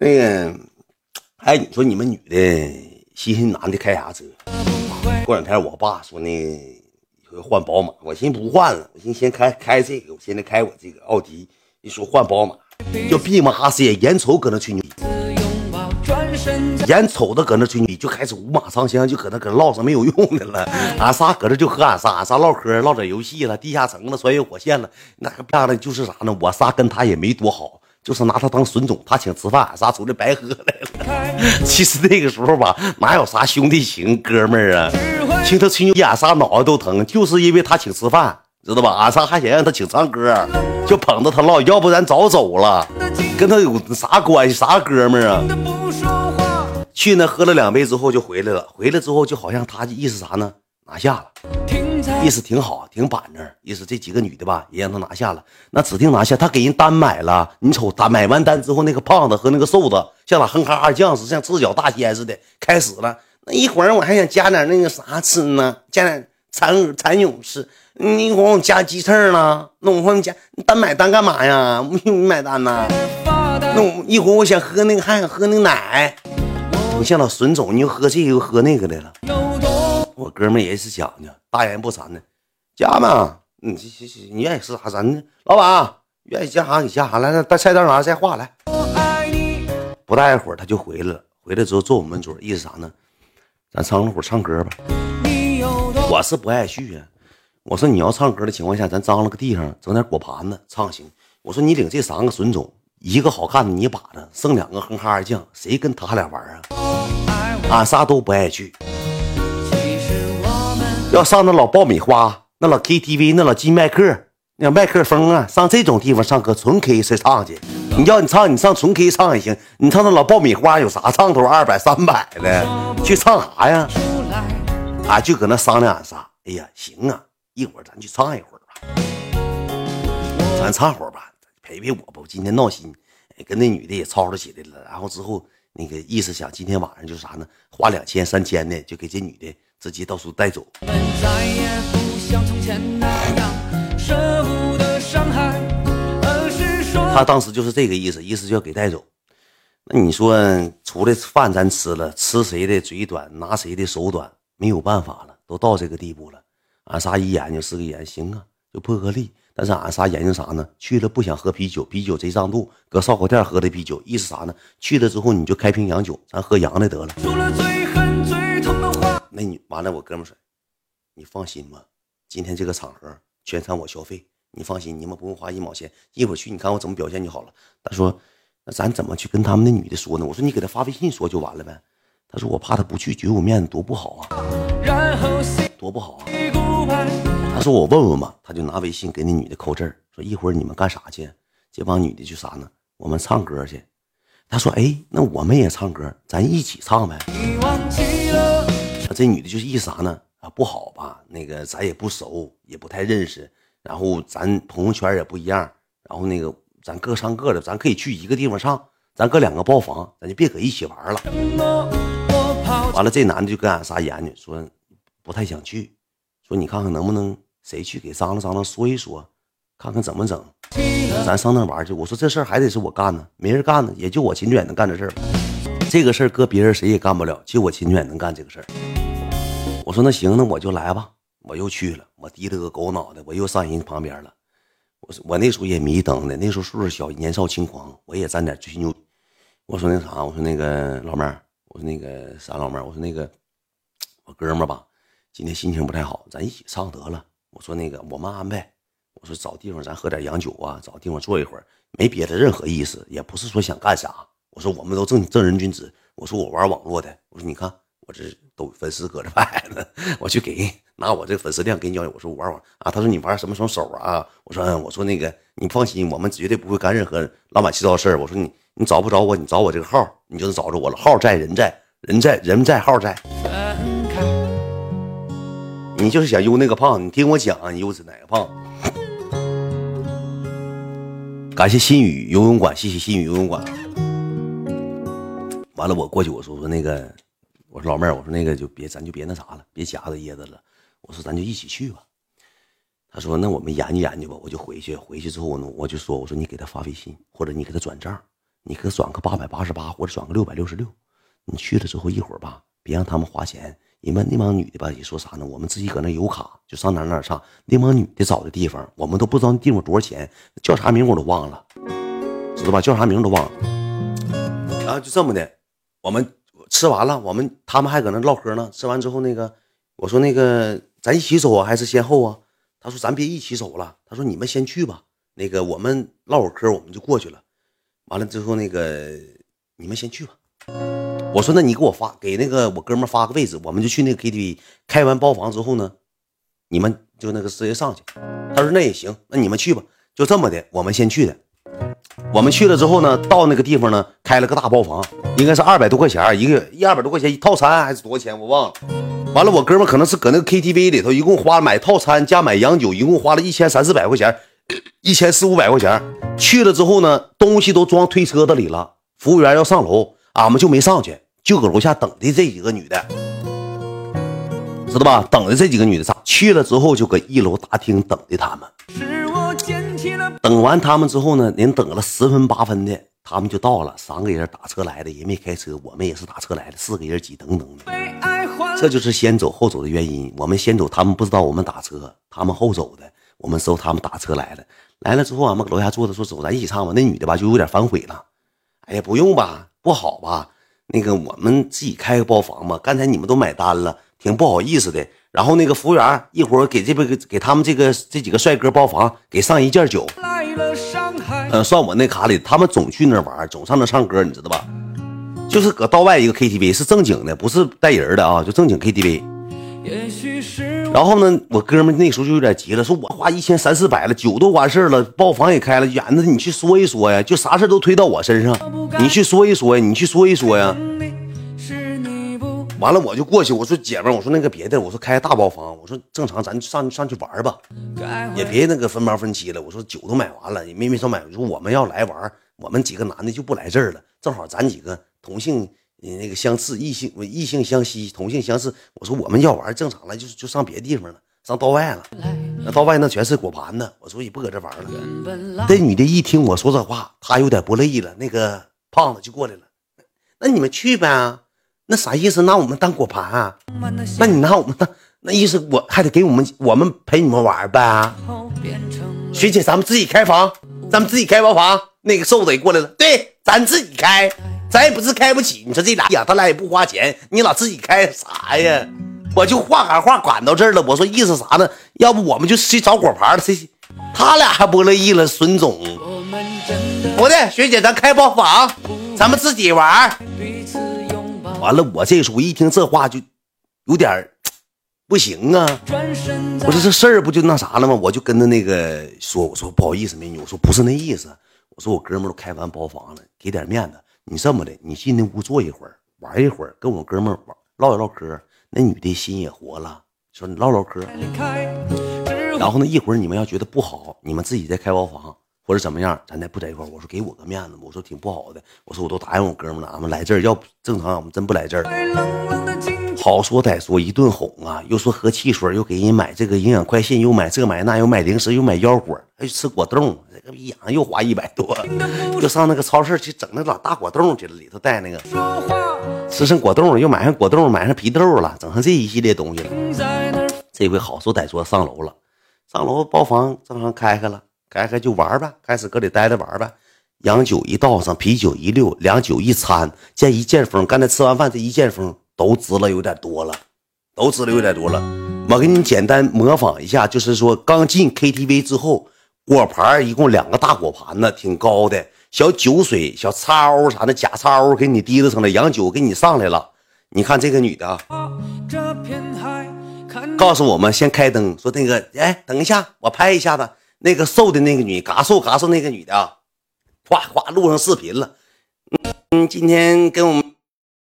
那个，哎，你说你们女的寻思男的开啥车？过两天我爸说那换宝马，我寻思不换了，我寻思先开开这个，我现在开我这个奥迪。一说换宝马，就闭嘛哈些，眼瞅搁那吹牛逼，眼瞅着搁那吹牛逼，就开始五马长枪，就搁那搁唠上没有用的了。俺仨搁这就和俺仨，俺仨唠嗑，唠点游戏了，地下城了，穿越火线了，那个漂亮就是啥呢？我仨跟他也没多好。就是拿他当损种，他请吃饭，俺仨出来白喝来了。其实那个时候吧，哪有啥兄弟情、哥们儿啊？听他吹牛，俺仨脑袋都疼，就是因为他请吃饭，知道吧？俺仨还想让他请唱歌，就捧着他唠，要不然早走了。跟他有啥关系？啥哥们儿啊？去那喝了两杯之后就回来了，回来之后就好像他意思啥呢？拿下了。意思挺好，挺板正。意思这几个女的吧，也让他拿下了。那指定拿下，他给人单买了。你瞅他买完单之后，那个胖子和那个瘦子，像俩哼哈二将似的，像赤脚大仙似的，开始了。那一会儿我还想加点那个啥吃呢？加点蚕蚕蛹吃。一会儿我加鸡翅呢。那我说你加单买单干嘛呀？你买单呢？那我一会儿我想喝那个，还想喝那个奶。你像老孙总，你又喝这个又喝那个的了。我哥们也是讲究，大言不惭的，加嘛，你这这你愿意吃啥咱老板愿意加啥你加啥来，来菜单啥再画来。不大一会儿他就回来了，回来之后坐我们桌，意思啥呢？咱唱会儿唱歌吧。我是不爱去啊。我说你要唱歌的情况下，咱张罗个地方，整点果盘子唱行。我说你领这三个损种，一个好看的你把着，剩两个哼哈二将，谁跟他俩玩啊？俺仨都不爱去。要上那老爆米花，那老 KTV，那老金麦克，那麦克风啊，上这种地方唱歌，纯 K 谁唱去？你要你唱，你上纯 K 唱也行。你唱那老爆米花有啥唱头？二百、三百的，去唱啥呀？啊，就搁那商量俺仨。哎呀，行啊，一会儿咱去唱一会儿吧。咱唱会儿吧，陪陪我吧。我今天闹心，跟那女的也吵吵起来了。然后之后那个意思想，今天晚上就啥呢？花两千、三千的，就给这女的。直接到处带走。他当时就是这个意思，意思就要给带走。那你说，出来饭咱吃了，吃谁的嘴短，拿谁的手短，没有办法了，都到这个地步了。俺仨一研究是个研，行啊，就破个例。但是俺仨研究啥呢？去了不想喝啤酒，啤酒贼胀肚，搁烧烤店喝的啤酒，意思啥呢？去了之后你就开瓶洋酒，咱喝洋的得了。那你完了，我哥们说，你放心吧，今天这个场合全场我消费，你放心，你们不用花一毛钱。一会儿去，你看我怎么表现就好了。他说，那咱怎么去跟他们那女的说呢？我说你给他发微信说就完了呗。他说我怕他不去，绝我面子多不好啊，多不好啊。他说我问问吧，他就拿微信给那女的扣字说一会儿你们干啥去？这帮女的就啥呢？我们唱歌去。他说，哎，那我们也唱歌，咱一起唱呗。这女的就是意思啥呢？啊，不好吧？那个咱也不熟，也不太认识，然后咱朋友圈也不一样，然后那个咱各唱各的，咱可以去一个地方唱，咱搁两个包房，咱就别搁一起玩了。完了，这男的就跟俺仨研究，说不太想去，说你看看能不能谁去给张罗张罗说一说，看看怎么整，咱上那玩去。我说这事儿还得是我干呢，没人干呢，也就我秦远能干这事儿。这个事儿搁别人谁也干不了，就我秦远能干这个事儿。我说那行，那我就来吧。我又去了，我低了个狗脑袋，我又上人旁边了。我我那时候也迷瞪的，那时候岁数小，年少轻狂，我也沾点吹牛。我说那啥，我说那个老妹儿，我说那个啥老妹儿，我说那个我哥们儿吧，今天心情不太好，咱一起唱得了。我说那个我们安排，我说找地方咱喝点洋酒啊，找地方坐一会儿，没别的任何意思，也不是说想干啥。我说我们都正正人君子，我说我玩网络的，我说你看。我这都粉丝搁这摆呢，我去给拿我这粉丝量给你交。我说玩玩啊，他说你玩什么什么手啊？我说，我说那个你放心，我们绝对不会干任何乱七八糟事儿。我说你你找不着我，你找我这个号，你就能找着我了。号在人在人在人在号在。你就是想悠那个胖，你听我讲，你悠是哪个胖？感谢新宇游泳馆，谢谢新宇游泳馆。完了，我过去我说说那个。我说老妹儿，我说那个就别，咱就别那啥了，别夹着掖着了。我说咱就一起去吧。他说那我们研究研究吧。我就回去，回去之后呢，我就说我说你给他发微信，或者你给他转账，你给转个八百八十八或者转个六百六十六。你去了之后一会儿吧，别让他们花钱。你们那帮女的吧，也说啥呢？我们自己搁那有卡，就上哪哪上。那帮女的找的地方，我们都不知道那地方多少钱，叫啥名我都忘了，知道吧？叫啥名都忘了。然后就这么的，我们吃完了，我们他们还搁那唠嗑呢。吃完之后，那个我说那个咱一起走啊，还是先后啊？他说咱别一起走了，他说你们先去吧。那个我们唠会嗑，我们就过去了。完了之后，那个你们先去吧。我说那你给我发给那个我哥们发个位置，我们就去那个 KTV。开完包房之后呢，你们就那个直接上去。他说那也行，那你们去吧。就这么的，我们先去的。我们去了之后呢，到那个地方呢，开了个大包房，应该是二百多块钱一个，一二百多块钱一套餐还是多少钱我忘了。完了，我哥们可能是搁那个 KTV 里头，一共花买套餐加买洋酒，一共花了一千三四百块钱。一千四五百块钱去了之后呢，东西都装推车子里了。服务员要上楼，俺们就没上去，就搁楼下等的这几个女的，知道吧？等的这几个女的上去了之后，就搁一楼大厅等的他们。等完他们之后呢，您等了十分八分的，他们就到了。三个人打车来的，人没开车，我们也是打车来的，四个人挤等等的。这就是先走后走的原因。我们先走，他们不知道我们打车，他们后走的。我们收他们打车来了，来了之后，俺们搁楼下坐着说走，咱一起唱吧。那女的吧就有点反悔了，哎呀，不用吧，不好吧？那个我们自己开个包房吧。刚才你们都买单了，挺不好意思的。然后那个服务员一会儿给这边给给他们这个这几个帅哥包房，给上一件酒。嗯，算我那卡里。他们总去那玩，总上那唱歌，你知道吧？就是搁道外一个 KTV，是正经的，不是带人的啊，就正经 KTV。然后呢，我哥们那时候就有点急了，说我花一千三四百了，酒都完事了，包房也开了，眼子你去说一说呀，就啥事都推到我身上，你去说一说呀，你去说一说呀。完了我就过去，我说姐们，我说那个别的，我说开大包房，我说正常咱上上去玩吧，也别那个分包分期了。我说酒都买完了，也没没少买。我说我们要来玩，我们几个男的就不来这儿了，正好咱几个同性。那个相似，异性异性相吸，同性相似。我说我们要玩正常了，就就上别地方了，上道外了。那道外那全是果盘子，我说也不搁这玩了。这女的一听我说这话，她有点不乐意了。那个胖子就过来了，那你们去呗？那啥意思？拿我们当果盘啊？那你拿我们当那意思，我还得给我们我们陪你们玩呗？学姐，咱们自己开房，咱们自己开包房。那个瘦子也过来了，对，咱自己开。咱也不是开不起，你说这俩呀，他俩也不花钱，你老自己开啥呀？我就话赶话赶到这儿了。我说意思啥呢？要不我们就去找果盘了。这他俩还不乐意了。孙总，不对，学姐，咱开包房，咱们自己玩。完了，我这时候一听这话就有点不行啊。我说这事儿不就那啥了吗？我就跟他那个说，我说不好意思，美女，我说不是那意思。我说我哥们都开完包房了，给点面子。你这么的，你进那屋坐一会儿，玩一会儿，跟我哥们玩唠一唠嗑。那女的心也活了，说你唠唠嗑。然后呢，一会儿你们要觉得不好，你们自己再开包房或者怎么样，咱再不在一块我说给我个面子我说挺不好的。我说我都答应我哥们了，俺们来这儿要正常，俺们真不来这儿。好说歹说一顿哄啊，又说喝汽水，又给人买这个营养快线，又买这买那，又买零食，又买腰果，还吃果冻，这个逼养又花一百多，又上那个超市去整那老大果冻去了，里头带那个吃上果冻了，又买上果冻，买上皮豆了，整上这一系列东西了。这回好说歹说上楼了，上楼包房正常开开了，开开就玩呗，开始搁里待着玩呗。洋酒一倒上，啤酒一溜，两酒一掺，见一见风，刚才吃完饭这一见风。都滋了有点多了，都滋了有点多了。我给你简单模仿一下，就是说刚进 KTV 之后，果盘一共两个大果盘子，挺高的。小酒水、小叉啥的假叉给你提溜上来，洋酒给你上来了。你看这个女的，告诉我们先开灯，说那个哎，等一下我拍一下子那个瘦的那个女，嘎瘦嘎瘦那个女的啊，哗哗录上视频了。嗯，今天跟我们。